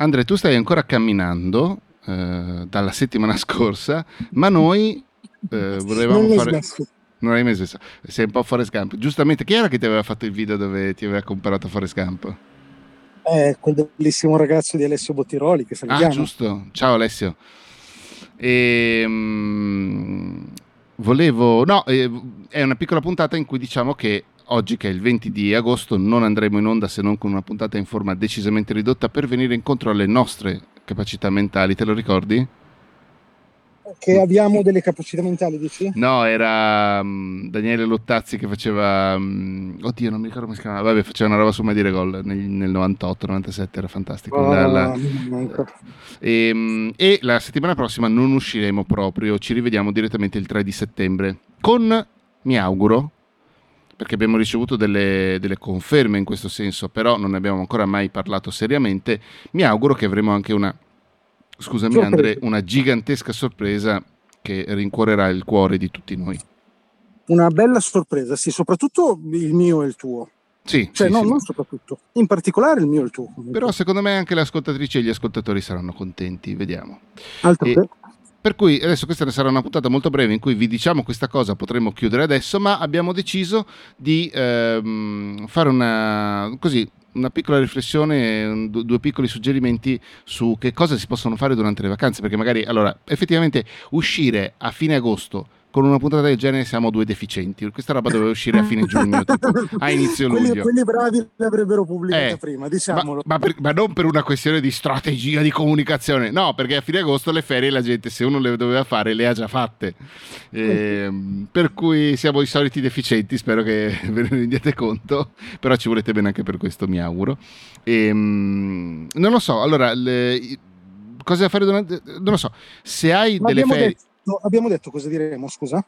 Andrea, tu stai ancora camminando eh, dalla settimana scorsa, ma noi eh, volevamo Non fare... smesso. Non hai mai smesso. Sei un po' Forrest Gump. Giustamente, chi era che ti aveva fatto il video dove ti aveva comparato Forrest Gump? Eh, quel bellissimo ragazzo di Alessio Bottiroli che Ah, salutiamo. giusto. Ciao Alessio. Ehm, volevo... No, eh, è una piccola puntata in cui diciamo che oggi, che è il 20 di agosto, non andremo in onda se non con una puntata in forma decisamente ridotta per venire incontro alle nostre capacità mentali. Te lo ricordi? Che abbiamo delle capacità mentali, dici? No, era mm, Daniele Lottazzi che faceva... mm, oddio, non mi ricordo come si chiamava. Vabbè, faceva una roba su Mai Gol nel, nel 98-97, era fantastico. La- la-. E, mm, e la settimana prossima non usciremo proprio, ci rivediamo direttamente il 3 di settembre con, mi auguro, perché abbiamo ricevuto delle, delle conferme in questo senso, però non ne abbiamo ancora mai parlato seriamente, mi auguro che avremo anche una, scusami Sorpresa. Andre, una gigantesca sorpresa che rincuorerà il cuore di tutti noi. Una bella sorpresa, sì, soprattutto il mio e il tuo. Sì, Cioè, sì, no, sì. non soprattutto. In particolare il mio e il tuo. comunque. però secondo me anche le ascoltatrici e gli ascoltatori saranno contenti, vediamo. Altro e- che. Per cui adesso questa sarà una puntata molto breve in cui vi diciamo questa cosa, potremmo chiudere adesso, ma abbiamo deciso di ehm, fare una, così, una piccola riflessione, due piccoli suggerimenti su che cosa si possono fare durante le vacanze, perché magari, allora, effettivamente uscire a fine agosto con una puntata del genere siamo due deficienti, questa roba doveva uscire a fine giugno, tipo, a inizio quelli, luglio. quelli bravi l'avrebbero pubblicata Eh, prima, Ma, diciamolo. ma per- ma non per una questione di strategia di comunicazione, no, perché a fine agosto le ferie la gente, se uno le doveva fare, le ha già fatte. Ehm, per cui siamo i soliti deficienti, spero che ve ne rendiate conto, però ci volete bene anche per questo, mi auguro. Ehm, non lo so, allora, le- cosa da fare durante... Non lo so, se hai Ma delle ferie... detto, abbiamo detto cosa diremo, scusa?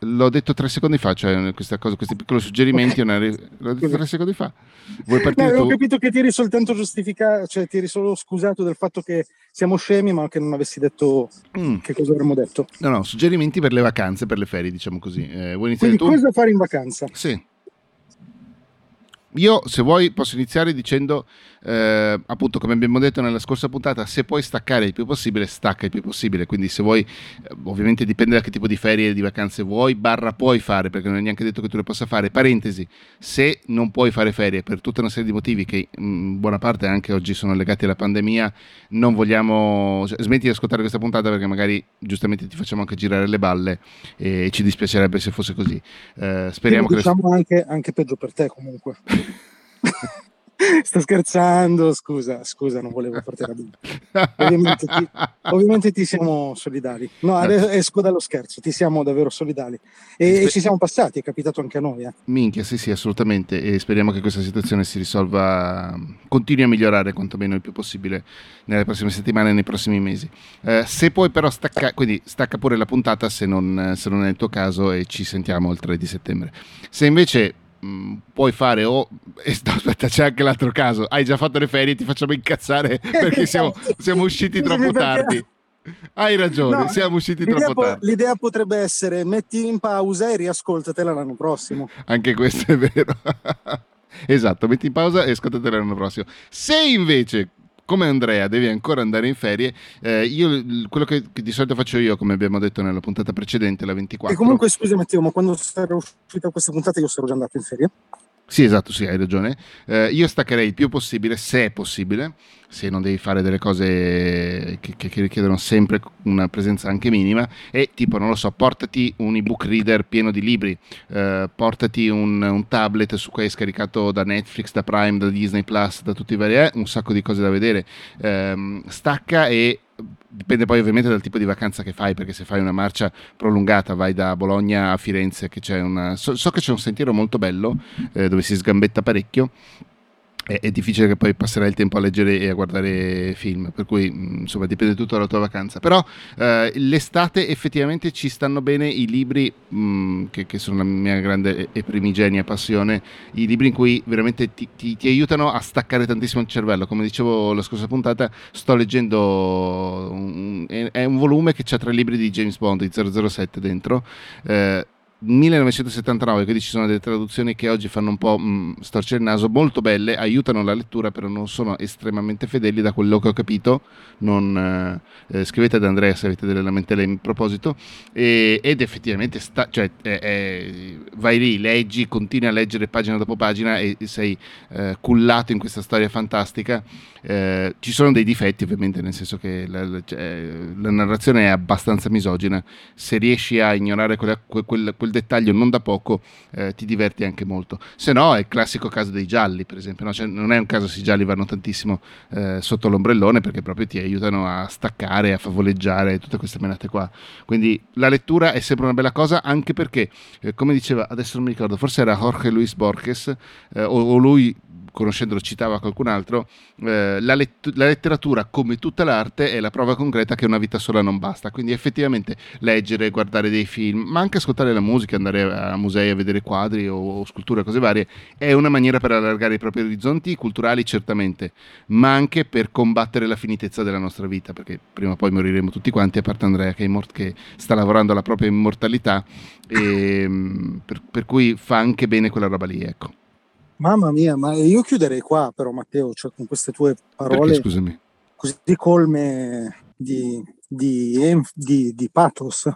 L'ho detto tre secondi fa, cioè questa cosa, questi piccoli suggerimenti, ri- l'ho detto tre secondi fa. Vuoi No, partire avevo tu? capito che ti eri soltanto giustificato, cioè ti eri solo scusato del fatto che siamo scemi, ma che non avessi detto Mm. che cosa avremmo detto. No, no, suggerimenti per le vacanze, per le ferie, diciamo così. Eh, vuoi iniziare Quindi tu? cosa fare in vacanza? Sì. Io, se vuoi, posso iniziare dicendo, eh, appunto, come abbiamo detto nella scorsa puntata, se puoi staccare il più possibile, stacca il più possibile. Quindi, se vuoi, eh, ovviamente dipende da che tipo di ferie e di vacanze vuoi, barra puoi fare, perché non è neanche detto che tu le possa fare. Parentesi, se non puoi fare ferie per tutta una serie di motivi che in buona parte anche oggi sono legati alla pandemia, non vogliamo. cioè, smetti di ascoltare questa puntata perché magari giustamente ti facciamo anche girare le balle e ci dispiacerebbe se fosse così. Eh, speriamo Quindi che. le- diciamo anche, anche peggio per te comunque. Sto scherzando, scusa, scusa, non volevo farti arrabbiare. Ovviamente ti, ovviamente ti siamo solidari. No, adesso esco dallo scherzo, ti siamo davvero solidari. E, e ci siamo passati, è capitato anche a noi. Eh. Minchia, sì, sì, assolutamente. E speriamo che questa situazione si risolva, continui a migliorare quantomeno il più possibile nelle prossime settimane e nei prossimi mesi. Eh, se puoi però stacca, quindi stacca pure la puntata se non, se non è il tuo caso e ci sentiamo il 3 di settembre. Se invece puoi fare o... no, aspetta, c'è anche l'altro caso. Hai già fatto le ferie, ti facciamo incazzare perché siamo, siamo usciti troppo tardi. Hai ragione, No, siamo usciti troppo po- tardi. l'idea potrebbe essere metti in pausa e riascoltatela l'anno prossimo. Anche questo è vero. esatto, metti in pausa e ascoltatela l'anno prossimo. Se invece, come Andrea, devi ancora andare in ferie, eh, io quello che, che di solito faccio io, come abbiamo detto nella puntata precedente, la 24. E comunque, scusa Matteo, ma quando sarà uscita questa puntata io sarò già andato in ferie. Sì, esatto, sì, hai ragione. Eh, io staccherei il più possibile, se è possibile, se non devi fare delle cose che, che- che richiedono sempre una presenza anche minima, e tipo, non lo so, portati un ebook reader pieno di libri, eh, portati un, un tablet su cui hai scaricato da Netflix, da Prime, da Disney Plus, da tutti i vari, eh, un sacco di cose da vedere. Ehm, stacca e dipende poi ovviamente dal tipo di vacanza che fai, perché se fai una marcia prolungata, vai da Bologna a Firenze, che c'è una, so, so che c'è un sentiero molto bello eh, dove si sgambetta parecchio. È, è difficile che poi passerai il tempo a leggere e a guardare film, per cui mh, insomma dipende tutto dalla tua vacanza. Però eh, l'estate effettivamente ci stanno bene i libri mh, che, che sono la mia grande e- primigenia passione, i libri in cui veramente ti, ti- ti aiutano a staccare tantissimo il cervello. Come dicevo la scorsa puntata, sto leggendo, un- è, è un volume che ha tre libri di James Bond, di 007 dentro. eh, 1979, quindi ci sono delle traduzioni che oggi fanno un po' mh, mm, storcere il naso, molto belle, aiutano la lettura, però non sono estremamente fedeli da quello che ho capito. Non, eh, scrivete ad Andrea se avete delle lamentele in proposito. E, ed effettivamente sta, cioè, eh, eh, vai lì, leggi, continui a leggere pagina dopo pagina e, e sei eh, cullato in questa storia fantastica. Eh, ci sono dei difetti, ovviamente, nel senso che la, la, cioè, la narrazione è abbastanza misogina. Se riesci a ignorare quella, quel, quel, dettaglio non da poco, eh, ti diverti anche molto. Se no, è il classico caso dei gialli, per esempio. No? Cioè, non è un caso se i gialli vanno tantissimo eh, sotto l'ombrellone perché proprio ti aiutano a staccare, a favoleggiare tutte queste menate qua. Quindi la lettura è sempre una bella cosa, anche perché, eh, come diceva, adesso non mi ricordo, forse era Jorge Luis Borges, eh, o, o lui conoscendolo citava qualcun altro, eh, la, let- la, letteratura, come tutta l'arte, è la prova concreta che una vita sola non basta. Quindi effettivamente leggere, guardare dei film, ma anche ascoltare la musica, andare a musei a vedere quadri o, o sculture, cose varie, è una maniera per allargare i propri orizzonti culturali, certamente, ma anche per combattere la finitezza della nostra vita, perché prima o poi moriremo tutti quanti, a parte Andrea che, immort- che sta lavorando alla propria immortalità, e, mm, per, per cui fa anche bene quella roba lì, ecco. Mamma mia, ma io chiuderei qua però Matteo, cioè con queste tue parole Perché, così colme di, di, di, di pathos.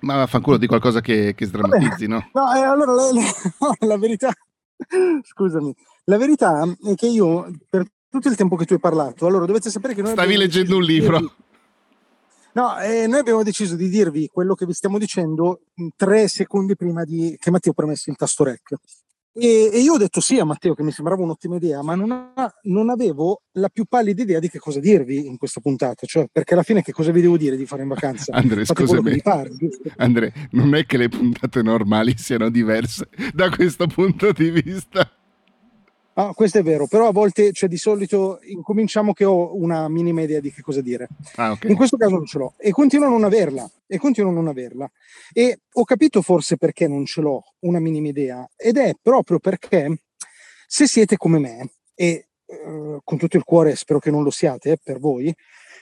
Ma vaffanculo di qualcosa che, che sdrammatizzi, no? No, eh, allora la, la, la, verità, scusami, la verità è che io per tutto il tempo che tu hai parlato, allora dovete sapere che noi... Stavi leggendo un libro. Dirvi, no, eh, noi abbiamo deciso di dirvi quello che vi stiamo dicendo tre secondi prima di, che Matteo premesse il tasto rec. E, e, io ho detto sì a Matteo che mi sembrava un'ottima idea, ma non, ha, non, avevo la più pallida idea di che cosa dirvi in questa puntata, cioè perché alla fine che cosa vi devo dire di fare in vacanza? Andre, scusami, pare, Andre, non è che le puntate normali siano diverse da questo punto di vista. Ah, questo è vero, però a volte, cioè di solito, incominciamo che ho una minima idea di che cosa dire. Ah, okay. In questo caso non ce l'ho e continuo a non averla, e continuo a non averla. E ho capito forse perché non ce l'ho una minima idea, ed è proprio perché se siete come me, e eh, con tutto il cuore spero che non lo siate per voi,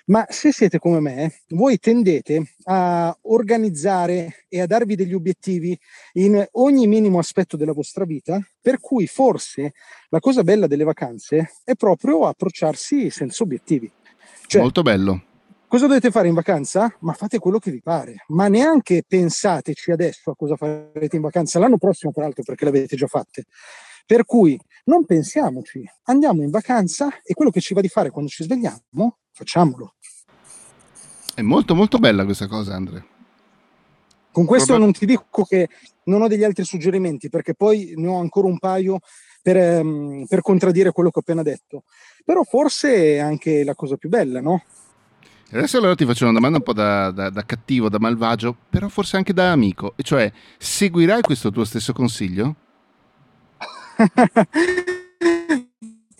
ma se siete come me, voi tendete a organizzare e a darvi degli obiettivi in ogni minimo aspetto della vostra vita, per cui forse la cosa bella delle vacanze è proprio approcciarsi senza obiettivi. Cioè, Molto bello. Cosa dovete fare in vacanza? Ma fate quello che vi pare, ma neanche pensateci adesso a cosa farete in vacanza l'anno prossimo, peraltro, perché l'avete già fatte. Per cui non pensiamoci, andiamo in vacanza e quello che ci va di fare quando ci svegliamo, facciamolo. È molto molto bella questa cosa, Andre. Con questo Proprio... non ti dico che non ho degli altri suggerimenti, perché poi ne ho ancora un paio per, um, per contraddire quello che ho appena detto. Però forse è anche la cosa più bella, no? Adesso allora ti faccio una domanda un po' da, da, da, cattivo, da malvagio, però forse anche da amico, e cioè seguirai questo tuo stesso consiglio?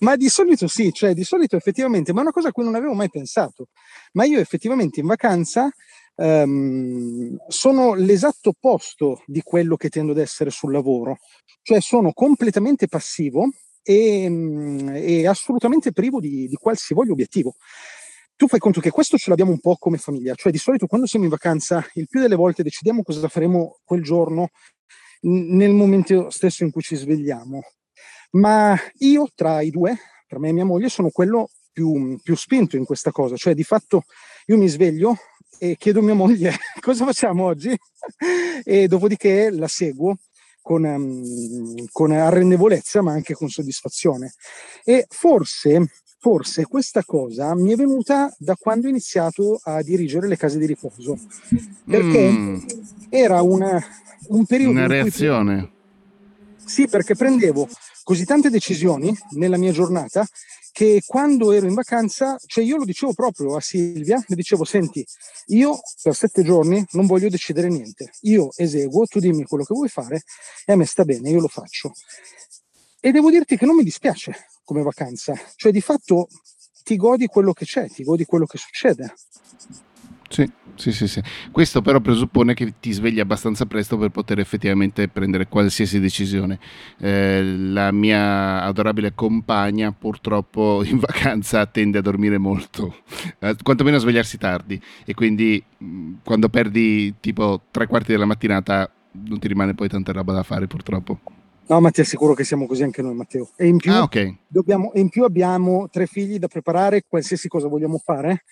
ma di solito sì, cioè di solito effettivamente, ma è una cosa a cui non avevo mai pensato. Ma io effettivamente in vacanza um, sono l'esatto opposto di quello che tendo ad essere sul lavoro, cioè sono completamente passivo e, um, e assolutamente privo di, di qualsivoglia obiettivo tu fai conto che questo ce l'abbiamo un po' come famiglia, cioè di solito quando siamo in vacanza il più delle volte decidiamo cosa faremo quel giorno nel momento stesso in cui ci svegliamo. Ma io tra i due, tra me e mia moglie, sono quello più, più spinto in questa cosa, cioè di fatto io mi sveglio e chiedo a mia moglie cosa facciamo oggi e dopodiché la seguo con, um, con arrendevolezza ma anche con soddisfazione. E forse forse questa cosa mi è venuta da quando ho iniziato a dirigere le case di riposo, perché mm. era una, un periodo... Una reazione. Cui... Sì, perché prendevo così tante decisioni nella mia giornata che quando ero in vacanza, cioè io lo dicevo proprio a Silvia, le dicevo, senti, io per sette giorni non voglio decidere niente, io eseguo, tu dimmi quello che vuoi fare e a me sta bene, io lo faccio. E devo dirti che non mi dispiace, come vacanza, cioè di fatto ti godi quello che c'è, ti godi quello che succede. Sì, sì, sì, sì. Questo però presuppone che ti svegli abbastanza presto per poter effettivamente prendere qualsiasi decisione. Eh, la mia adorabile compagna purtroppo in vacanza tende a dormire molto, eh, quantomeno a svegliarsi tardi e quindi mh, quando perdi tipo tre quarti della mattinata non ti rimane poi tanta roba da fare purtroppo. No, ma ti assicuro che siamo così anche noi, Matteo. E in più, ah, okay. dobbiamo, e in più abbiamo tre figli da preparare, qualsiasi cosa vogliamo fare.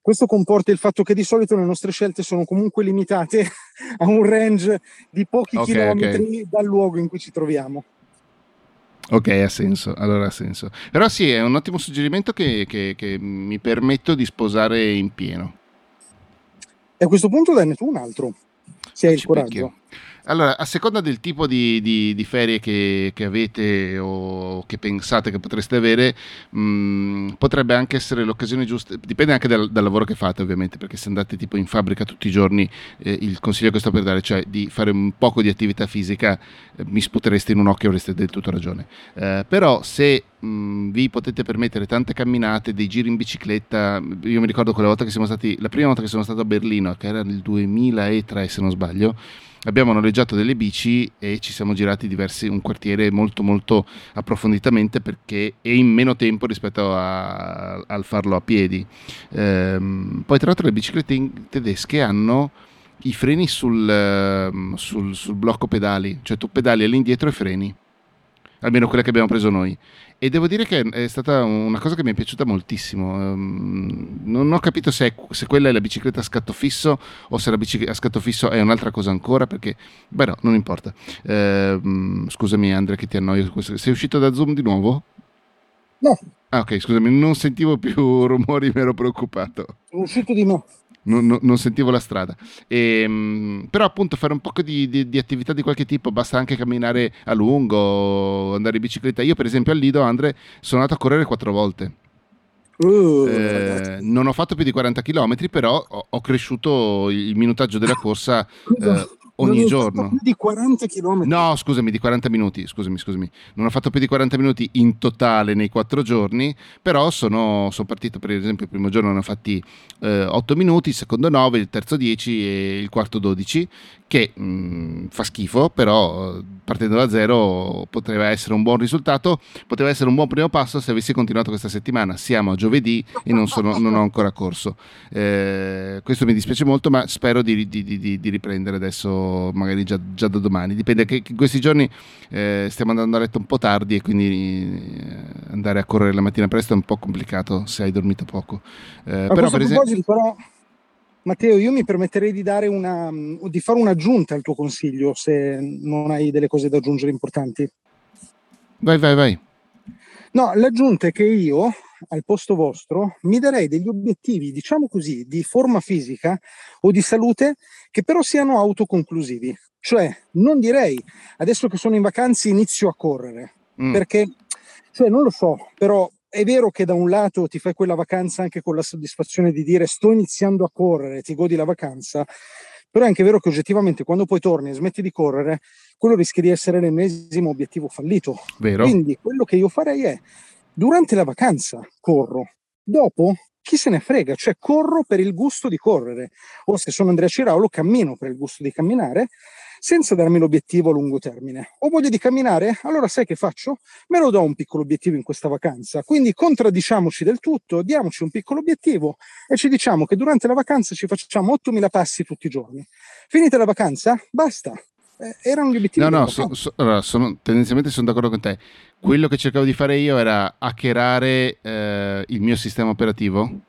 Questo comporta il fatto che di solito le nostre scelte sono comunque limitate a un range di pochi okay, chilometri okay. dal luogo in cui ci troviamo. Ok, ha senso, allora ha senso. Però sì, è un ottimo suggerimento che, che, che mi permetto di sposare in pieno. E a questo punto danne tu un altro, se hai il coraggio. Picchio. Allora, a seconda del tipo di, di, di ferie che, che, avete o che pensate che potreste avere, mh, mm, potrebbe anche essere l'occasione giusta, dipende anche dal, dal, lavoro che fate ovviamente, perché se andate tipo in fabbrica tutti i giorni, eh, il consiglio che sto per dare, cioè di fare un poco di attività fisica, eh, mi sputereste in un occhio e avreste del tutto ragione. Eh, però se mh, mm, vi potete permettere tante camminate, dei giri in bicicletta, io mi ricordo quella volta che siamo stati, la prima volta che sono stato a Berlino, che era nel 2003 se non sbaglio, abbiamo noleggiato delle bici e ci siamo girati diversi, un quartiere molto molto approfonditamente perché è in meno tempo rispetto a, al farlo a piedi. Ehm, poi tra l'altro le biciclette tedesche hanno i freni sul, ehm, sul, sul blocco pedali, cioè tu pedali all'indietro e freni almeno quella che abbiamo preso noi. E devo dire che è stata una cosa che mi è piaciuta moltissimo. Um, non ho capito se, è, se, quella è la bicicletta a scatto fisso o se la bicicletta a scatto fisso è un'altra cosa ancora, perché, beh no, non importa. Uh, scusami Andrea che ti annoio. Sei uscito da Zoom di nuovo? No. Ah ok, scusami, non sentivo più rumori, mi ero preoccupato. Sono uscito di no non, non, non sentivo la strada. E, ehm, però appunto fare un po' di, di, di, attività di qualche tipo, basta anche camminare a lungo, andare in bicicletta. Io per esempio al Lido, Andre, sono andato a correre quattro volte. Uh, eh, non ho fatto più di 40 km, però ho, ho cresciuto il minutaggio della corsa. Eh, ogni giorno. più di 40 km. No, scusami, di 40 minuti. Scusami, scusami. Non ho fatto più di 40 minuti in totale nei quattro giorni, però sono, sono partito, per esempio, il primo giorno ne ho fatti eh, 8 minuti, il secondo 9, il terzo 10 e il quarto 12, che mh, mm, fa schifo, però partendo da zero poteva essere un buon risultato, poteva essere un buon primo passo se avessi continuato questa settimana. Siamo a giovedì e non, sono, non ho ancora corso. Eh, questo mi dispiace molto, ma spero di, di, di, di riprendere adesso, magari già, già, da domani. Dipende che in questi giorni eh, stiamo andando a letto un po' tardi e quindi eh, andare a correre la mattina presto è un po' complicato se hai dormito poco. Eh, però, per esempio... però Matteo, io mi permetterei di, una, di fare un'aggiunta al tuo consiglio se non hai delle cose da aggiungere importanti. Vai, vai, vai. No, l'aggiunta è che io, al posto vostro, mi darei degli obiettivi, diciamo così, di forma fisica o di salute che però siano autoconclusivi. Cioè, non direi adesso che sono in vacanze inizio a correre, mm. perché, cioè, non lo so, però è vero che da un lato ti fai quella vacanza anche con la soddisfazione di dire sto iniziando a correre, ti godi la vacanza, però è anche vero che oggettivamente quando poi torni e smetti di correre, quello rischia di essere l'ennesimo obiettivo fallito. Vero. Quindi quello che io farei è, durante la vacanza corro, dopo chi se ne frega, cioè corro per il gusto di correre, o se sono Andrea Ciraulo cammino per il gusto di camminare senza darmi l'obiettivo a lungo termine. Ho voglia di camminare? Allora sai che faccio? Me lo do un piccolo obiettivo in questa vacanza. Quindi contraddiciamoci del tutto, diamoci un piccolo obiettivo e ci diciamo che durante la vacanza ci facciamo 8000 passi tutti i giorni. Finita la vacanza? Basta. Eh, erano gli obiettivi. No, no, so, so, allora, sono, tendenzialmente sono d'accordo con te. Quello che cercavo di fare io era hackerare eh, il mio sistema operativo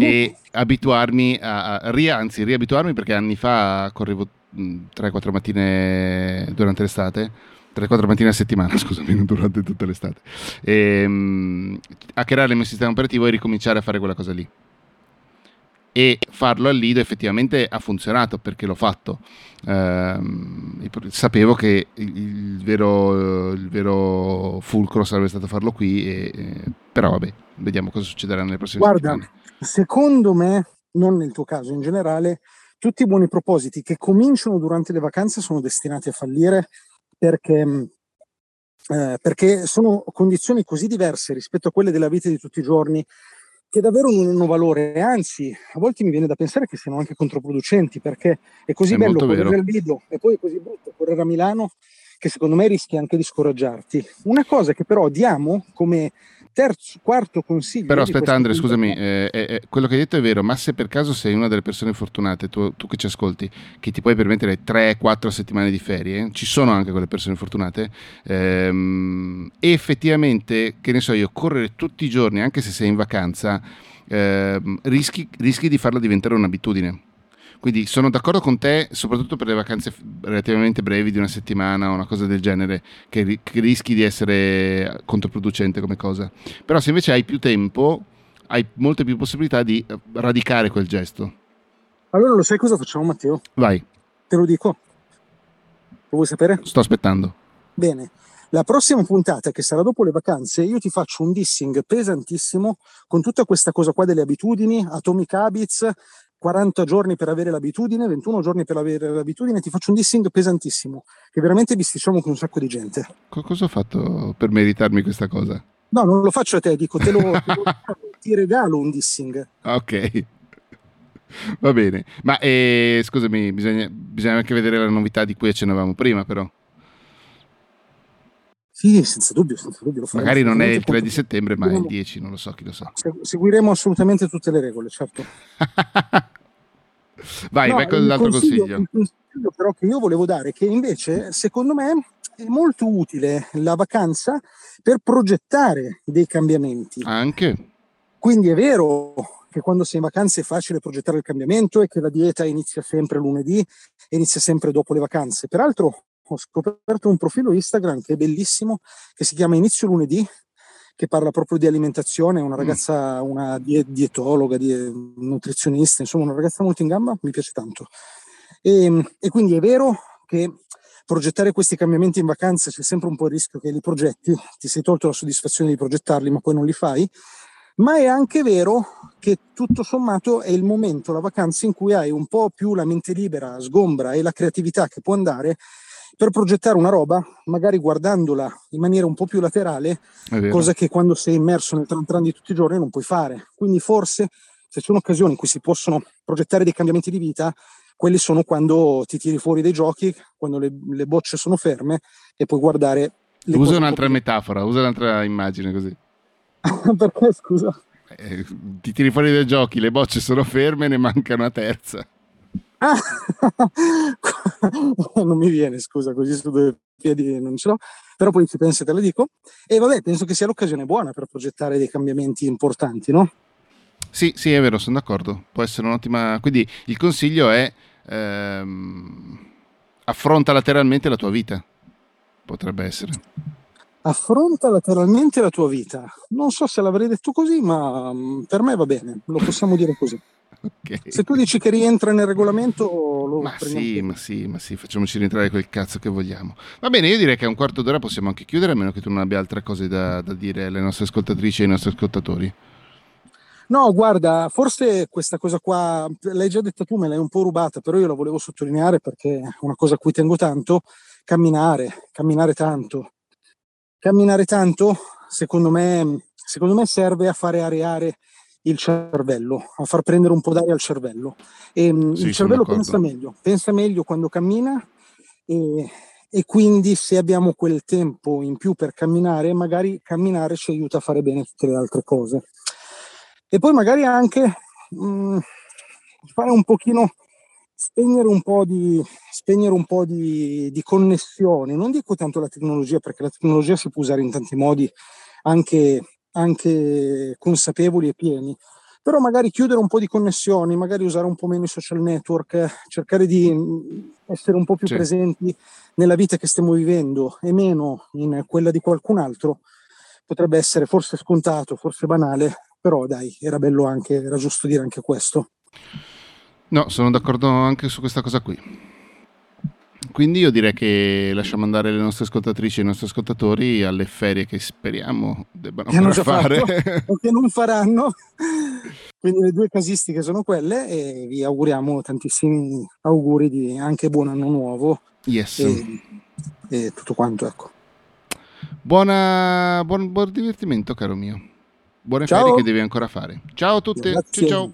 e abituarmi a, a ri, anzi riabituarmi perché anni fa correvo 3-4 mattine durante l'estate 3-4 mattine a settimana, scusami, non durante tutta l'estate, e, um, hackerare il mio sistema operativo e ricominciare a fare quella cosa lì. E farlo al Lido effettivamente ha funzionato perché l'ho fatto. Uh, sapevo che il, vero, il, vero, fulcro sarebbe stato farlo qui, e, e, però vabbè, vediamo cosa succederà nelle prossime Guarda, settimane. Secondo me, non nel tuo caso in generale, tutti i buoni propositi che cominciano durante le vacanze sono destinati a fallire perché, mm, eh, perché sono condizioni così diverse rispetto a quelle della vita di tutti i giorni che davvero non hanno valore, anzi a volte mi viene da pensare che siano anche controproducenti perché è così è bello correre vero. al Lido e poi è così brutto correre a Milano che secondo me rischi anche di scoraggiarti. Una cosa che però diamo come terzo, quarto consiglio. Però aspetta Andre, scusami, eh, eh, quello che hai detto è vero, ma se per caso sei una delle persone fortunate, tu, tu che ci ascolti, che ti puoi permettere 3-4 settimane di ferie, ci sono anche quelle persone fortunate, ehm, effettivamente, che ne so io, correre tutti i giorni, anche se sei in vacanza, ehm, rischi, rischi di farla diventare un'abitudine. Quindi sono d'accordo con te, soprattutto per le vacanze relativamente brevi di una settimana o una cosa del genere, che, che rischi di essere controproducente come cosa. Però se invece hai più tempo, hai molte più possibilità di eh, radicare quel gesto. Allora lo sai cosa facciamo Matteo? Vai. Te lo dico. Lo vuoi sapere? Sto aspettando. Bene. La prossima puntata, che sarà dopo le vacanze, io ti faccio un dissing pesantissimo con tutta questa cosa qua delle abitudini, Atomic Habits, 40 giorni per avere l'abitudine, 21 giorni per avere l'abitudine, ti faccio un dissing pesantissimo, che veramente bisticciamo con un sacco di gente. cosa ho fatto per meritarmi questa cosa? No, non lo faccio a te, dico, te lo, te lo ti regalo un dissing. Ok. Va bene, ma eh, scusami, bisogna, bisogna anche vedere la novità di cui accennavamo prima, però. Sì, senza dubbio, senza dubbio. Magari non è il 3 di settembre, ma è il 10, non lo so, chi lo sa. Seguiremo assolutamente tutte le regole, certo. vai, no, vai con l'altro consiglio. Il consiglio però che io volevo dare, che invece secondo me è molto utile la vacanza per progettare dei cambiamenti. Anche. Quindi è vero che quando sei in vacanza è facile progettare il cambiamento e che la dieta inizia sempre lunedì e inizia sempre dopo le vacanze. Peraltro ho scoperto un profilo Instagram che è bellissimo, che si chiama Inizio Lunedì, che parla proprio di alimentazione, una mm. ragazza, una dietologa, die, nutrizionista, insomma una ragazza molto in gamba, mi piace tanto. E, e, quindi è vero che progettare questi cambiamenti in vacanza c'è sempre un po' il rischio che li progetti, ti sei tolto la soddisfazione di progettarli ma poi non li fai, ma è anche vero che tutto sommato è il momento, la vacanza in cui hai un po' più la mente libera, sgombra e la creatività che può andare per progettare una roba, magari guardandola in maniera un po' più laterale, cosa che quando sei immerso nel tran di tutti i giorni non puoi fare. Quindi forse se ci sono occasioni in cui si possono progettare dei cambiamenti di vita, quelli sono quando ti tiri fuori dai giochi, quando le, le bocce sono ferme e puoi guardare... Le usa un'altra metafora, usa un'altra immagine così. Perché scusa? Eh, ti tiri fuori dai giochi, le bocce sono ferme, ne manca una terza. Ah, non mi viene, scusa, così su due piedi non ce l'ho, però poi ci penso e te la dico. E vabbè, penso che sia l'occasione buona per progettare dei cambiamenti importanti, no? Sì, sì, è vero, sono d'accordo. Può essere un'ottima... Quindi il consiglio è ehm, affronta lateralmente la tua vita. Potrebbe essere. Affronta lateralmente la tua vita. Non so se l'avrei detto così, ma mm, per me va bene, lo possiamo dire così. Okay. Se tu dici che rientra nel regolamento, lo ma sì, ma sì, ma sì, facciamoci rientrare quel cazzo che vogliamo. Va bene, io direi che a un quarto d'ora possiamo anche chiudere, a meno che tu non abbia altre cose da, da dire alle nostre ascoltatrici e ai nostri ascoltatori. No, guarda, forse questa cosa qua, l'hai già detta tu, me l'hai un po' rubata, però io la volevo sottolineare perché è una cosa a cui tengo tanto, camminare, camminare tanto. Camminare tanto, secondo me, secondo me serve a fare areare il cervello, a far prendere un po' d'aria al cervello. E, mm, sì, il cervello pensa meglio, pensa meglio quando cammina e, e, quindi se abbiamo quel tempo in più per camminare, magari camminare ci aiuta a fare bene tutte le altre cose. E poi magari anche mh, mm, fare un pochino, spegnere un po' di, spegnere un po' di, di connessioni. Non dico tanto la tecnologia, perché la tecnologia si può usare in tanti modi, anche anche consapevoli e pieni. Però magari chiudere un po' di connessioni, magari usare un po' meno i social network, cercare di mm, essere un po' più sì. presenti nella vita che stiamo vivendo e meno in quella di qualcun altro, potrebbe essere forse scontato, forse banale, però dai, era bello anche, era giusto dire anche questo. No, sono d'accordo anche su questa cosa qui. Quindi io direi che lasciamo andare le nostre ascoltatrici e i nostri ascoltatori alle ferie che speriamo debbano che fare. o che non faranno. Quindi le due casistiche sono quelle e vi auguriamo tantissimi auguri di anche buon anno nuovo. Yes. E, e tutto quanto, ecco. Buona, buon, buon divertimento, caro mio. Buone ciao. ferie che devi ancora fare. Ciao a tutti. Ciao ciao.